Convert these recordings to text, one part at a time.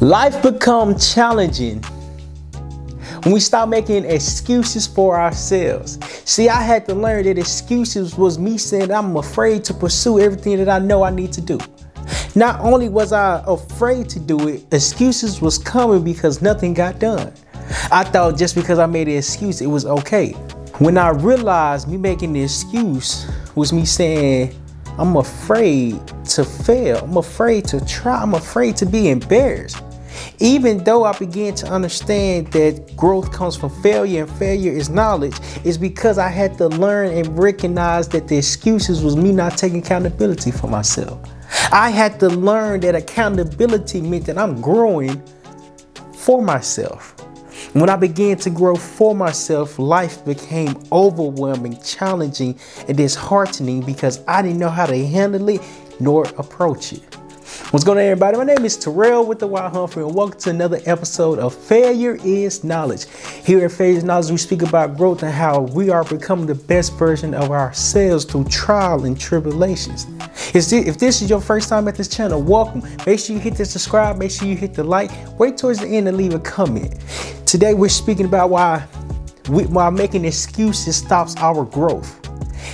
Life become challenging when we stop making excuses for ourselves. See, I had to learn that excuses was me saying I'm afraid to pursue everything that I know I need to do. Not only was I afraid to do it, excuses was coming because nothing got done. I thought just because I made an excuse, it was okay. When I realized me making the excuse was me saying, I'm afraid to fail. I'm afraid to try. I'm afraid to be embarrassed. Even though I began to understand that growth comes from failure and failure is knowledge, it's because I had to learn and recognize that the excuses was me not taking accountability for myself. I had to learn that accountability meant that I'm growing for myself. When I began to grow for myself, life became overwhelming, challenging, and disheartening because I didn't know how to handle it nor approach it. What's going on, everybody? My name is Terryl with the Wild Humphrey, and welcome to another episode of Failure is Knowledge. Here at Failure is Knowledge, we speak about growth and how we are becoming the best version of ourselves through trial and tribulations. If this is your first time at this channel, welcome. Make sure you hit the subscribe, make sure you hit the like. Wait towards the end and leave a comment. Today, we're speaking about why, we, why making excuses stops our growth.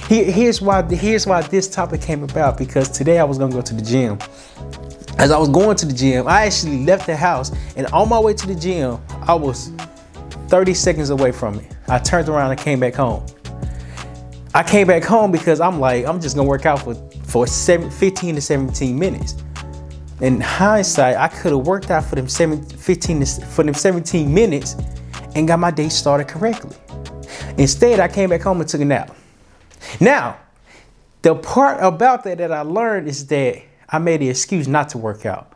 Here, here's why. Here's why this topic came about. Because today I was gonna go to the gym as I was going to the gym, I actually left the house and on my way to the gym, I was 30 seconds away from it. I turned around and came back home. I came back home because I'm like, I'm just gonna work out for, for seven, 15 to 17 minutes. In hindsight, I could have worked out for them seven, 15 to, for them 17 minutes and got my day started correctly. Instead, I came back home and took a nap. Now, the part about that that I learned is that I made the excuse not to work out.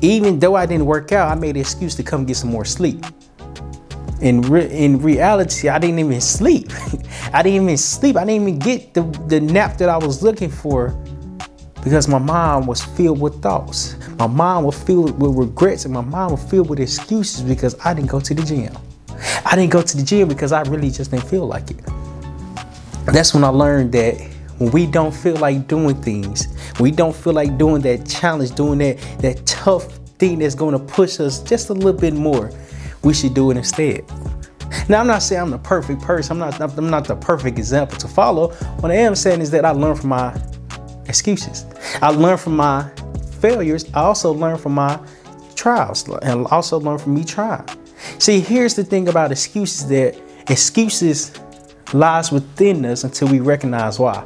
Even though I didn't work out, I made the excuse to come get some more sleep. In, re- in reality, I didn't even sleep. I didn't even sleep. I didn't even get the, the nap that I was looking for because my mind was filled with thoughts. My mind was filled with regrets and my mind was filled with excuses because I didn't go to the gym. I didn't go to the gym because I really just didn't feel like it. That's when I learned that when we don't feel like doing things, we don't feel like doing that challenge, doing that that tough thing that's going to push us just a little bit more, we should do it instead. Now, I'm not saying I'm the perfect person. I'm not. I'm not the perfect example to follow. What I am saying is that I learn from my excuses. I learn from my failures. I also learn from my trials, and also learn from me trying. See, here's the thing about excuses: that excuses lies within us until we recognize why.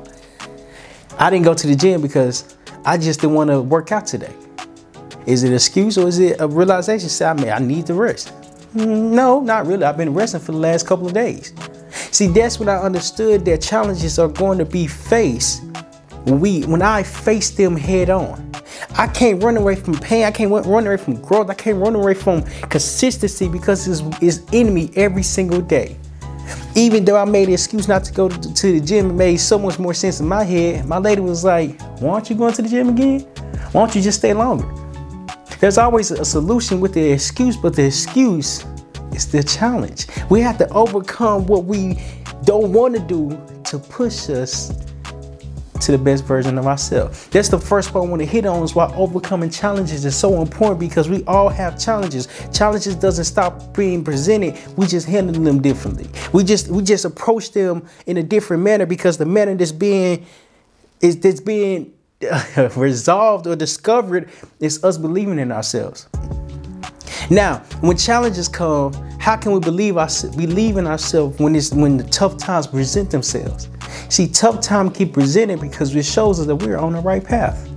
I didn't go to the gym because I just didn't want to work out today. Is it an excuse or is it a realization? Say, I mean, I need to rest. Mm, no, not really. I've been resting for the last couple of days. See, that's when I understood that challenges are going to be faced when we when I face them head on. I can't run away from pain. I can't run away from growth. I can't run away from consistency because it's, it's in me every single day. Even though I made an excuse not to go to, the gym, it made so much more sense in my head. My lady was like, Why aren't you going to the gym again? Why don't you just stay longer? There's always a solution with the excuse, but the excuse is the challenge. We have to overcome what we don't want to do to push us to the best version of ourselves. That's the first part I want to hit on is why overcoming challenges is so important because we all have challenges. Challenges doesn't stop being presented. We just handle them differently. We just we just approach them in a different manner because the manner that's being is that's being resolved or discovered is us believing in ourselves. Now, when challenges come, how can we believe our, believe in ourselves when when the tough times present themselves? See, tough time keep presenting because it shows us that we're on the right path.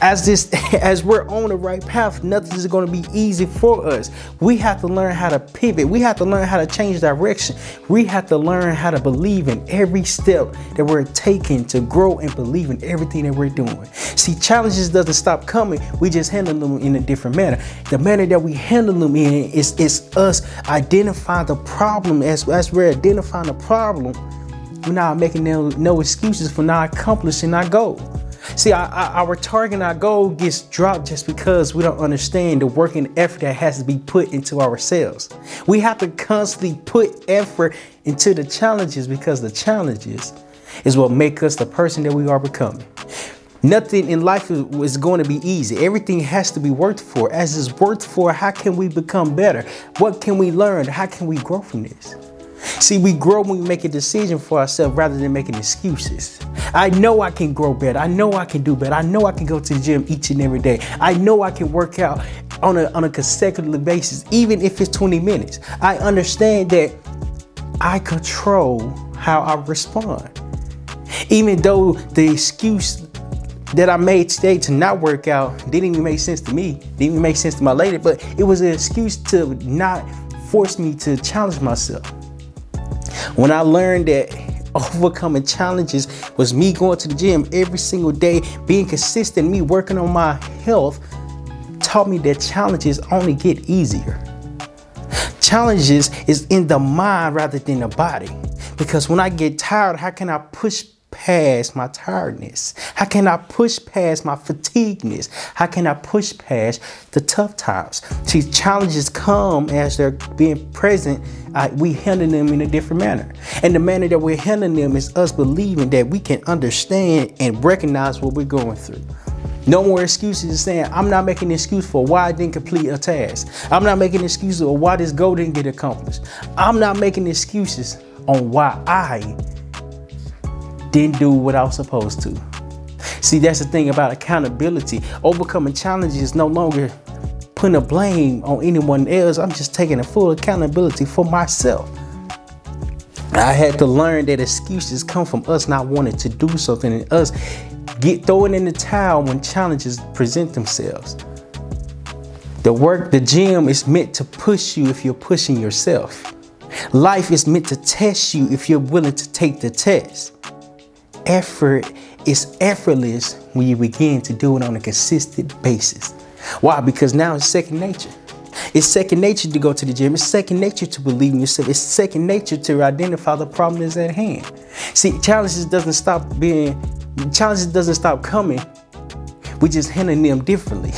As this, as we're on the right path, nothing is going to be easy for us. We have to learn how to pivot. We have to learn how to change direction. We have to learn how to believe in every step that we're taking to grow and believe in everything that we're doing. See, challenges doesn't stop coming. We just handle them in a different manner. The manner that we handle them in is, is us identifying the problem as, as we're identifying the problem we're not making no, no excuses for not accomplishing our goal. See, our, our target, our goal gets dropped just because we don't understand the work and effort that has to be put into ourselves. We have to constantly put effort into the challenges because the challenges is what make us the person that we are becoming. Nothing in life is, is going to be easy. Everything has to be worked for. As it's worked for, how can we become better? What can we learn? How can we grow from this? See, we grow when we make a decision for ourselves rather than making excuses. I know I can grow better. I know I can do better. I know I can go to the gym each and every day. I know I can work out on a, on a consecutive basis, even if it's 20 minutes. I understand that I control how I respond. Even though the excuse that I made today to not work out didn't even make sense to me, didn't even make sense to my lady, but it was an excuse to not force me to challenge myself. When I learned that overcoming challenges was me going to the gym every single day, being consistent, me working on my health, taught me that challenges only get easier. Challenges is in the mind rather than the body. Because when I get tired, how can I push past my tiredness? How can I push past my fatigueness? How can I push past the tough times? See, challenges come as they're being present. Uh, we handle them in a different manner. And the manner that we're handling them is us believing that we can understand and recognize what we're going through. No more excuses saying, I'm not making an excuse for why I didn't complete a task. I'm not making excuses for why this goal didn't get accomplished. I'm not making excuses on why I didn't do what I was supposed to. See, that's the thing about accountability. Overcoming challenges is no longer putting a blame on anyone else. I'm just taking a full accountability for myself. I had to learn that excuses come from us not wanting to do something and us get throwing in the towel when challenges present themselves. The work, the gym is meant to push you if you're pushing yourself. Life is meant to test you if you're willing to take the test effort is effortless when you begin to do it on a consistent basis. Why? Because now it's second nature. It's second nature to go to the gym. It's second nature to believe in yourself. It's second nature to identify the problem that's at hand. See, challenges doesn't stop being challenges doesn't stop coming. We just handle them differently.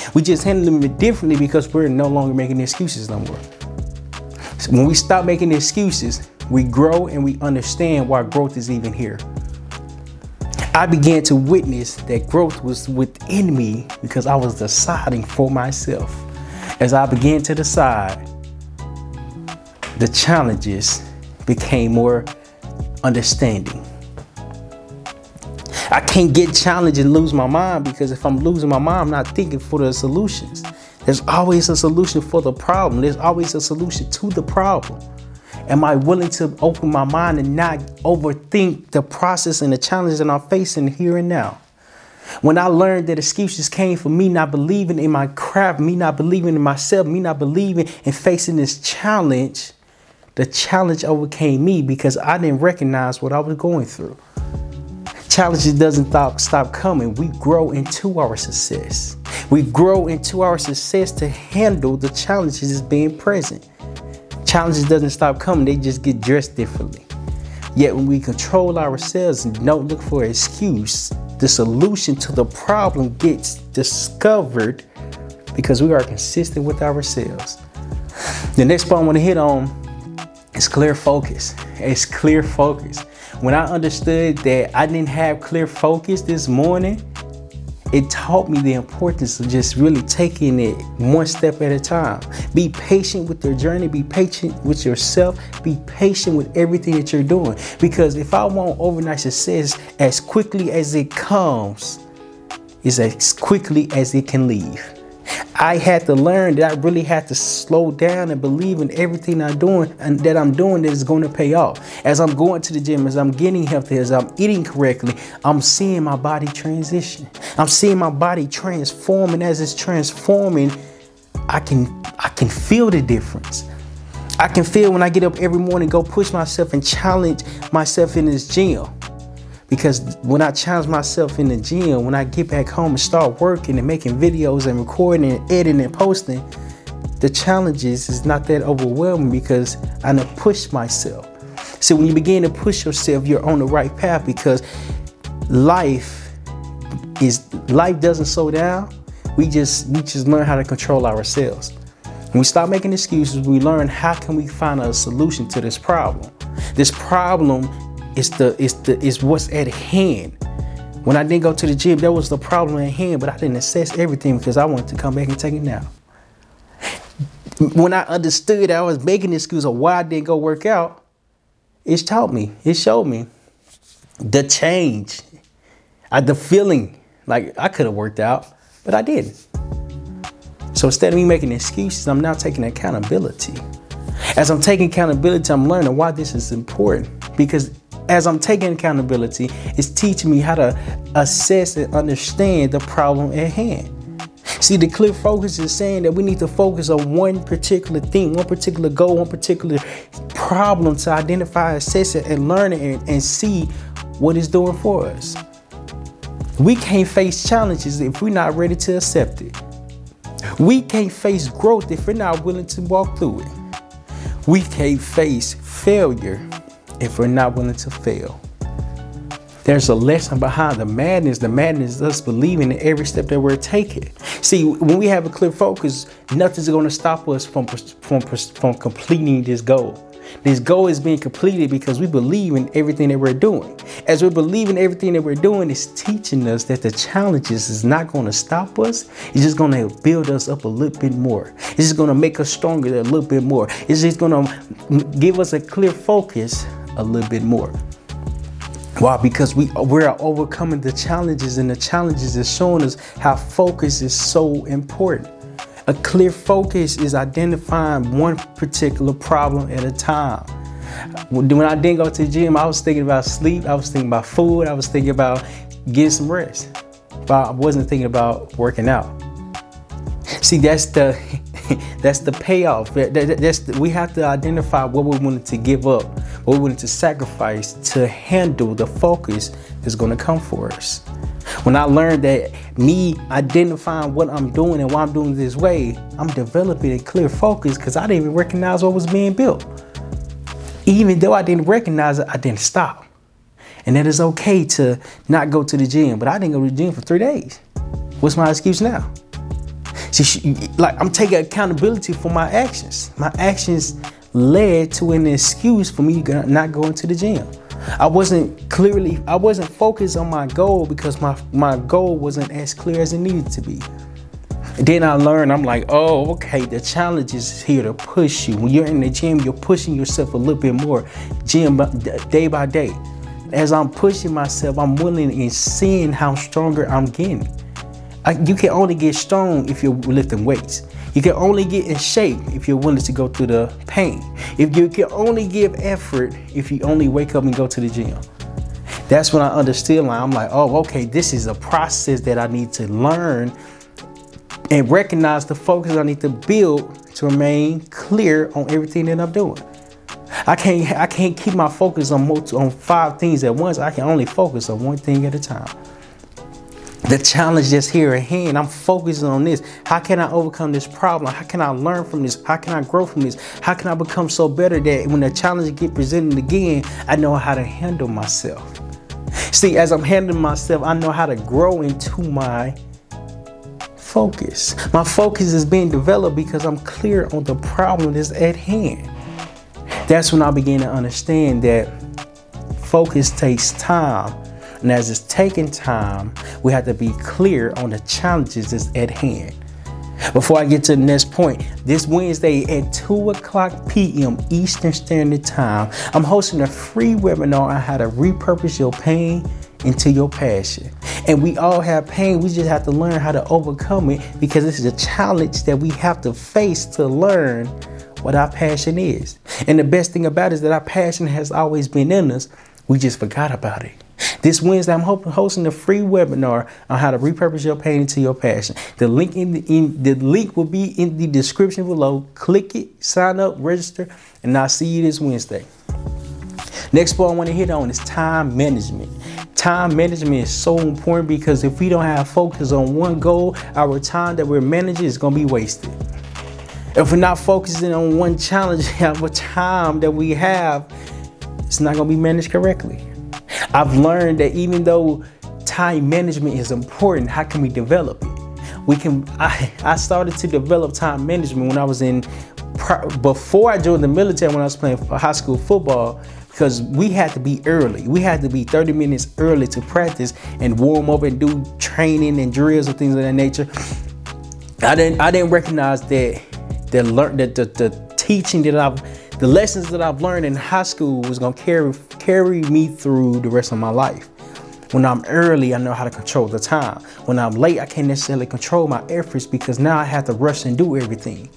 we just handle them differently because we're no longer making excuses no more. So when we stop making excuses, we grow and we understand why growth is even here. I began to witness that growth was within me because I was deciding for myself. As I began to decide, the challenges became more understanding. I can't get challenged and lose my mind because if I'm losing my mind, I'm not thinking for the solutions. There's always a solution for the problem, there's always a solution to the problem. Am I willing to open my mind and not overthink the process and the challenges that I'm facing here and now? When I learned that excuses came from me not believing in my craft, me not believing in myself, me not believing in facing this challenge, the challenge overcame me because I didn't recognize what I was going through. Challenges doesn't stop, stop coming. We grow into our success. We grow into our success to handle the challenges being present. Challenges doesn't stop coming, they just get dressed differently. Yet when we control ourselves and don't look for an excuse, the solution to the problem gets discovered because we are consistent with ourselves. The next point I want to hit on is clear focus. It's clear focus. When I understood that I didn't have clear focus this morning, it taught me the importance of just really taking it one step at a time. Be patient with your journey, be patient with yourself, be patient with everything that you're doing. Because if I want overnight success as quickly as it comes, is as quickly as it can leave. I had to learn that I really had to slow down and believe in everything I'm doing and that I'm doing that is going to pay off. As I'm going to the gym, as I'm getting healthy, as I'm eating correctly, I'm seeing my body transition. I'm seeing my body transforming. As it's transforming, I can I can feel the difference. I can feel when I get up every morning, go push myself and challenge myself in this gym. Because when I challenge myself in the gym, when I get back home and start working and making videos and recording and editing and posting, the challenges is not that overwhelming because I know push myself. So when you begin to push yourself, you're on the right path because life is life doesn't slow down. We just we just learn how to control ourselves. When we stop making excuses, we learn how can we find a solution to this problem. This problem it's the it's the it's what's at hand. When I didn't go to the gym, that was the problem at hand, but I didn't assess everything because I wanted to come back and take it now. When I understood I was making an excuse of why I didn't go work out, it taught me, it showed me the change, I, the feeling like I could have worked out, but I didn't. So instead of me making excuses, I'm now taking accountability. As I'm taking accountability, I'm learning why this is important because as I'm taking accountability, it's teaching me how to assess and understand the problem at hand. See, the clear focus is saying that we need to focus on one particular thing, one particular goal, one particular problem to identify, assess it, and learn it and, and see what it's doing for us. We can't face challenges if we're not ready to accept it. We can't face growth if we're not willing to walk through it. We can't face failure if we're not willing to fail. There's a lesson behind the madness. The madness is us believing in every step that we're taking. See, when we have a clear focus, nothing's going to stop us from, from, from completing this goal. This goal is being completed because we believe in everything that we're doing. As we believe in everything that we're doing, it's teaching us that the challenges is not going to stop us. It's just going to build us up a little bit more. It's just going to make us stronger a little bit more. It's just going to give us a clear focus a little bit more. Why? Because we we're overcoming the challenges, and the challenges is showing us how focus is so important. A clear focus is identifying one particular problem at a time. When I didn't go to the gym, I was thinking about sleep, I was thinking about food, I was thinking about getting some rest. But I wasn't thinking about working out. See, that's the that's the payoff. That's the, we have to identify what we wanted to give up, what we wanted to sacrifice to handle the focus that's going to come for us. When I learned that me identifying what I'm doing and why I'm doing this way, I'm developing a clear focus because I didn't even recognize what was being built. Even though I didn't recognize it, I didn't stop. And that is okay to not go to the gym, but I didn't go to the gym for three days. What's my excuse now? See, like I'm taking accountability for my actions. My actions led to an excuse for me not going to the gym. I wasn't clearly, I wasn't focused on my goal because my, my goal wasn't as clear as it needed to be. And then I learned, I'm like, oh, okay, the challenge is here to push you. When you're in the gym, you're pushing yourself a little bit more, gym uh, day by day. As I'm pushing myself, I'm willing and seeing how stronger I'm getting. I, you can only get strong if you're lifting weights. You can only get in shape if you're willing to go through the pain. If you can only give effort if you only wake up and go to the gym. That's when I understood. Like, I'm like, oh, okay, this is a process that I need to learn and recognize the focus I need to build to remain clear on everything that I'm doing. I can't I can't keep my focus on multi, on five things at once. I can only focus on one thing at a time the challenge that's here at hand. I'm focusing on this. How can I overcome this problem? How can I learn from this? How can I grow from this? How can I become so better that when the challenge get presented again, I know how to handle myself. See, as I'm handling myself, I know how to grow into my focus. My focus is being developed because I'm clear on the problem that's at hand. That's when I begin to understand that focus takes time and as it's taking time, we have to be clear on the challenges that's at hand. Before I get to the next point, this Wednesday at 2 o'clock p.m. Eastern Standard Time, I'm hosting a free webinar on how to repurpose your pain into your passion. And we all have pain, we just have to learn how to overcome it because this is a challenge that we have to face to learn what our passion is. And the best thing about it is that our passion has always been in us, we just forgot about it. This Wednesday, I'm hosting a free webinar on how to repurpose your pain into your passion. The link in the, in, the link will be in the description below. Click it, sign up, register, and I'll see you this Wednesday. Next point I want to hit on is time management. Time management is so important because if we don't have focus on one goal, our time that we're managing is going to be wasted. If we're not focusing on one challenge, our time that we have, it's not going to be managed correctly. I've learned that even though time management is important, how can we develop it? We can. I, I started to develop time management when I was in before I joined the military when I was playing high school football because we had to be early. We had to be 30 minutes early to practice and warm up and do training and drills and things of that nature. I didn't I didn't recognize that the learn that the, the teaching that I've the lessons that I've learned in high school was gonna carry carry me through the rest of my life. When I'm early, I know how to control the time. When I'm late, I can't necessarily control my efforts because now I have to rush and do everything.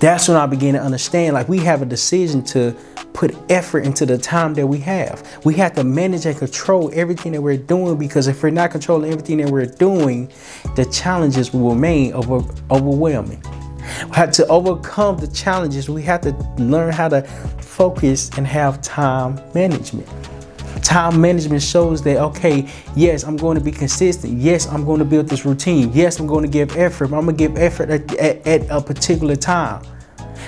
That's when I begin to understand like we have a decision to put effort into the time that we have. We have to manage and control everything that we're doing because if we're not controlling everything that we're doing, the challenges will remain over, overwhelming. We have to overcome the challenges. We have to learn how to focus and have time management. Time management shows that, okay, yes, I'm going to be consistent. Yes, I'm going to build this routine. Yes, I'm going to give effort. I'm going to give effort at, at, at a particular time.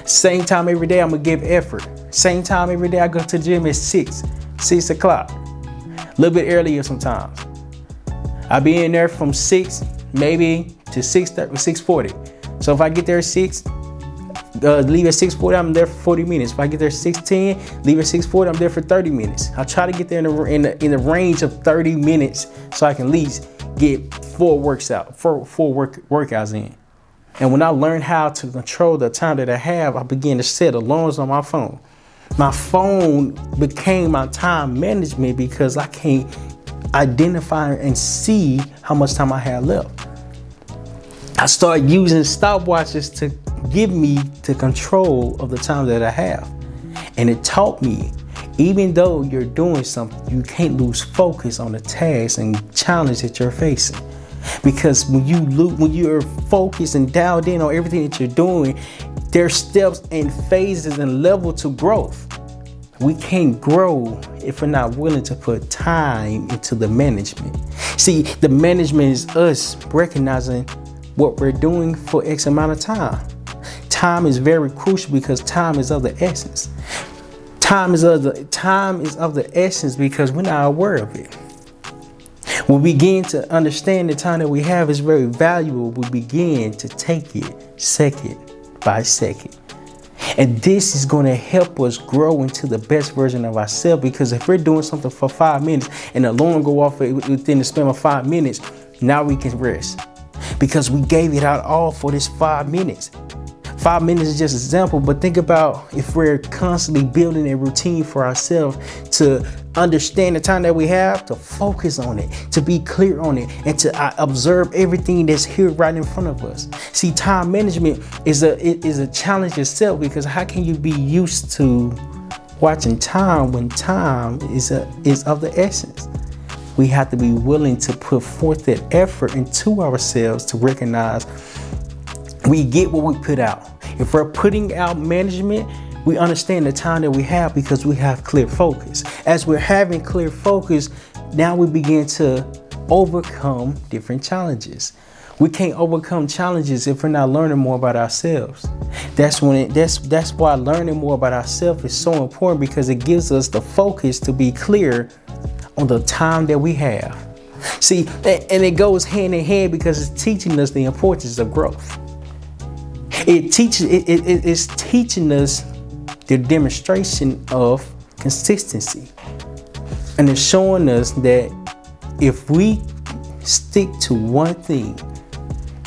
Same time every day, I'm going to give effort. Same time every day, I go to the gym at 6, 6 o'clock. A little bit earlier sometimes. I'll be in there from 6, maybe to 6, 640. So if I get there at 6, uh, leave at 6:40. I'm there for 40 minutes. If I get there 6:10, leave at 6:40. I'm there for 30 minutes. I try to get there in the, in the in the range of 30 minutes so I can at least get four works out, four four work workouts in. And when I learned how to control the time that I have, I began to set alarms on my phone. My phone became my time management because I can't identify and see how much time I have left. I started using stopwatches to give me the control of the time that I have. And it taught me, even though you're doing something, you can't lose focus on the task and challenge that you're facing. Because when you look, when you're focused and dialed in on everything that you're doing, there's steps and phases and level to growth. We can't grow if we're not willing to put time into the management. See, the management is us recognizing what we're doing for X amount of time. Time is very crucial because time is of the essence. Time is of the time is of the essence because we're not aware of it. When we begin to understand the time that we have is very valuable, we begin to take it second by second. And this is going to help us grow into the best version of ourselves because if we're doing something for five minutes and the alarm go off within the span of five minutes, now we can rest because we gave it out all for this five minutes. Five minutes is just an example, but think about if we're constantly building a routine for ourselves to understand the time that we have, to focus on it, to be clear on it, and to uh, observe everything that's here right in front of us. See, time management is a is a challenge itself because how can you be used to watching time when time is a is of the essence? We have to be willing to put forth that effort into ourselves to recognize we get what we put out. If we're putting out management, we understand the time that we have because we have clear focus. As we're having clear focus, now we begin to overcome different challenges. We can't overcome challenges if we're not learning more about ourselves. That's when it, that's that's why learning more about ourselves is so important because it gives us the focus to be clear on the time that we have. See, and it goes hand in hand because it's teaching us the importance of growth. It teaches it, it, it's teaching us the demonstration of consistency. And it's showing us that if we stick to one thing,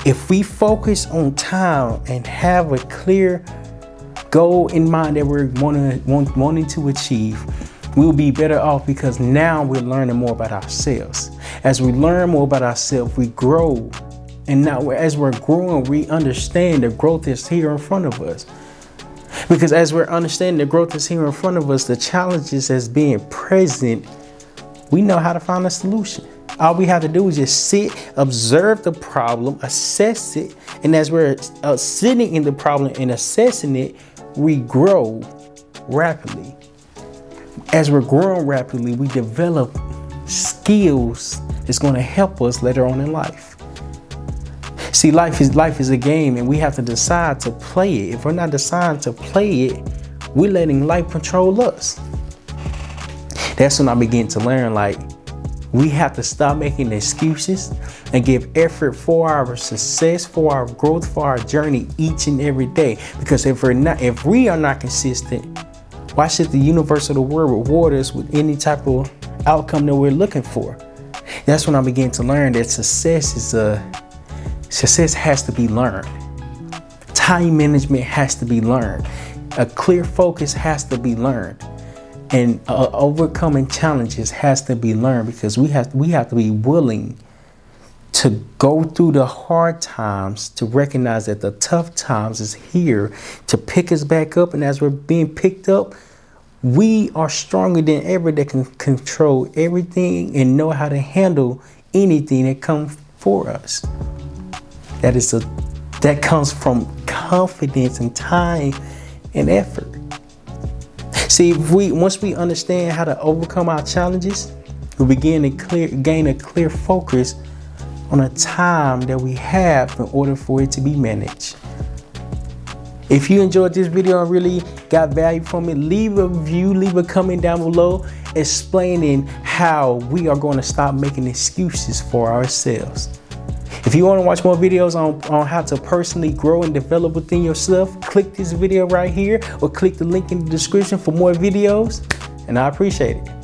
if we focus on time and have a clear goal in mind that we're wanting, wanting to achieve, we'll be better off because now we're learning more about ourselves. As we learn more about ourselves, we grow. And now, as we're growing, we understand the growth is here in front of us. Because as we're understanding the growth is here in front of us, the challenges as being present, we know how to find a solution. All we have to do is just sit, observe the problem, assess it, and as we're uh, sitting in the problem and assessing it, we grow rapidly as we're growing rapidly, we develop skills that's going to help us later on in life. See, life is life is a game, and we have to decide to play it. If we're not deciding to play it, we're letting life control us. That's when I begin to learn like we have to stop making excuses and give effort for our success, for our growth, for our journey each and every day. Because if we're not, if we are not consistent, Why should the universe or the world reward us with any type of outcome that we're looking for? That's when I began to learn that success is a success has to be learned. Time management has to be learned. A clear focus has to be learned. And uh, overcoming challenges has to be learned because we have we have to be willing to go through the hard times to recognize that the tough times is here to pick us back up and as we're being picked up we are stronger than ever that can control everything and know how to handle anything that comes for us. That is a that comes from confidence and time and effort. See, if we once we understand how to overcome our challenges, we begin to clear gain a clear focus on a time that we have in order for it to be managed. If you enjoyed this video and really got value from it, leave a review, leave a comment down below explaining how we are going to stop making excuses for ourselves. If you want to watch more videos on, on how to personally grow and develop within yourself, click this video right here or click the link in the description for more videos, and I appreciate it.